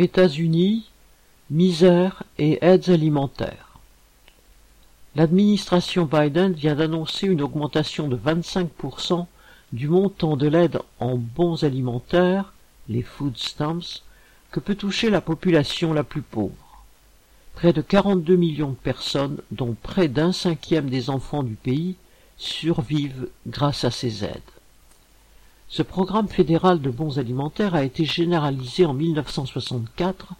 États-Unis, misère et aides alimentaires. L'administration Biden vient d'annoncer une augmentation de 25% du montant de l'aide en bons alimentaires, les food stamps, que peut toucher la population la plus pauvre. Près de 42 millions de personnes, dont près d'un cinquième des enfants du pays, survivent grâce à ces aides. Ce programme fédéral de bons alimentaires a été généralisé en 1964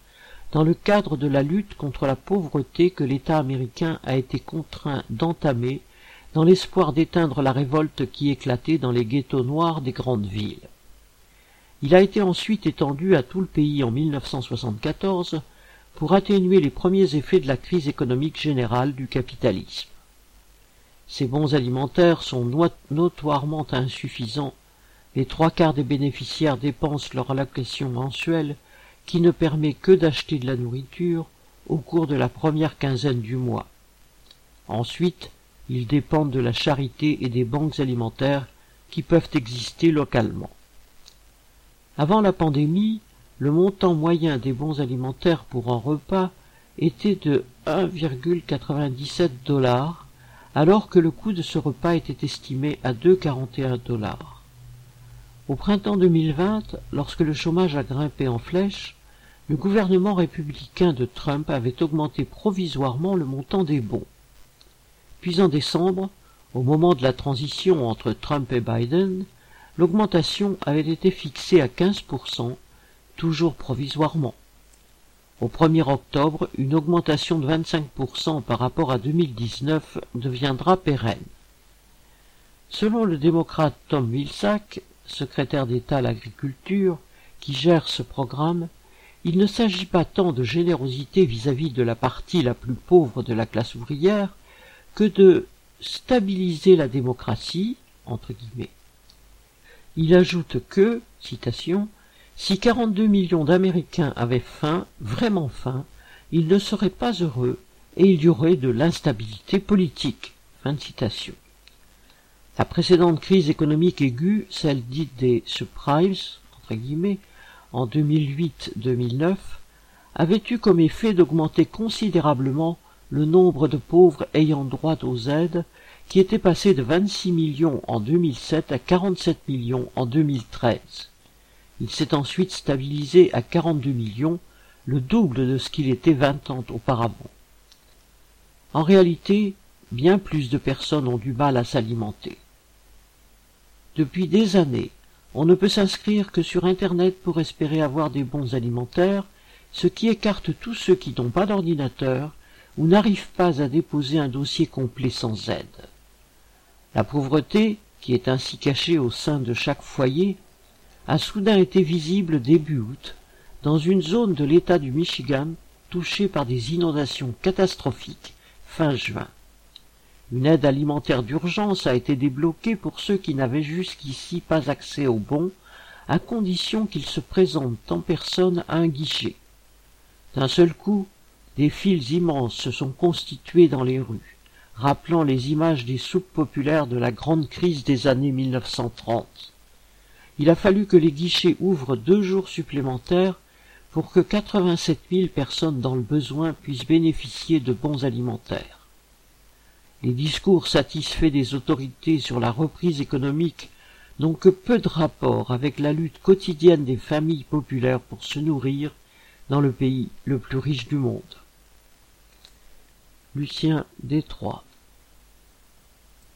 dans le cadre de la lutte contre la pauvreté que l'État américain a été contraint d'entamer dans l'espoir d'éteindre la révolte qui éclatait dans les ghettos noirs des grandes villes. Il a été ensuite étendu à tout le pays en 1974 pour atténuer les premiers effets de la crise économique générale du capitalisme. Ces bons alimentaires sont notoirement insuffisants. Les trois quarts des bénéficiaires dépensent leur allocation mensuelle qui ne permet que d'acheter de la nourriture au cours de la première quinzaine du mois. Ensuite, ils dépendent de la charité et des banques alimentaires qui peuvent exister localement. Avant la pandémie, le montant moyen des bons alimentaires pour un repas était de 1,97 dollars, alors que le coût de ce repas était estimé à 2,41 dollars. Au printemps 2020, lorsque le chômage a grimpé en flèche, le gouvernement républicain de Trump avait augmenté provisoirement le montant des bons. Puis en décembre, au moment de la transition entre Trump et Biden, l'augmentation avait été fixée à 15%, toujours provisoirement. Au 1er octobre, une augmentation de 25% par rapport à 2019 deviendra pérenne. Selon le démocrate Tom Vilsack, secrétaire d'État à l'agriculture, qui gère ce programme, il ne s'agit pas tant de générosité vis-à-vis de la partie la plus pauvre de la classe ouvrière que de stabiliser la démocratie. Il ajoute que, citation, si 42 millions d'Américains avaient faim, vraiment faim, ils ne seraient pas heureux et il y aurait de l'instabilité politique. Fin de citation. La précédente crise économique aiguë, celle dite des subprimes, entre guillemets, en 2008-2009 avait eu comme effet d'augmenter considérablement le nombre de pauvres ayant droit aux aides, qui était passé de 26 millions en 2007 à 47 millions en 2013. Il s'est ensuite stabilisé à 42 millions, le double de ce qu'il était vingt ans auparavant. En réalité, bien plus de personnes ont du mal à s'alimenter. Depuis des années, on ne peut s'inscrire que sur Internet pour espérer avoir des bons alimentaires, ce qui écarte tous ceux qui n'ont pas d'ordinateur ou n'arrivent pas à déposer un dossier complet sans aide. La pauvreté, qui est ainsi cachée au sein de chaque foyer, a soudain été visible début août dans une zone de l'État du Michigan touchée par des inondations catastrophiques fin juin. Une aide alimentaire d'urgence a été débloquée pour ceux qui n'avaient jusqu'ici pas accès aux bons, à condition qu'ils se présentent en personne à un guichet. D'un seul coup, des files immenses se sont constituées dans les rues, rappelant les images des soupes populaires de la grande crise des années 1930. Il a fallu que les guichets ouvrent deux jours supplémentaires pour que 87 000 personnes dans le besoin puissent bénéficier de bons alimentaires. Les discours satisfaits des autorités sur la reprise économique n'ont que peu de rapport avec la lutte quotidienne des familles populaires pour se nourrir dans le pays le plus riche du monde. Lucien Détroit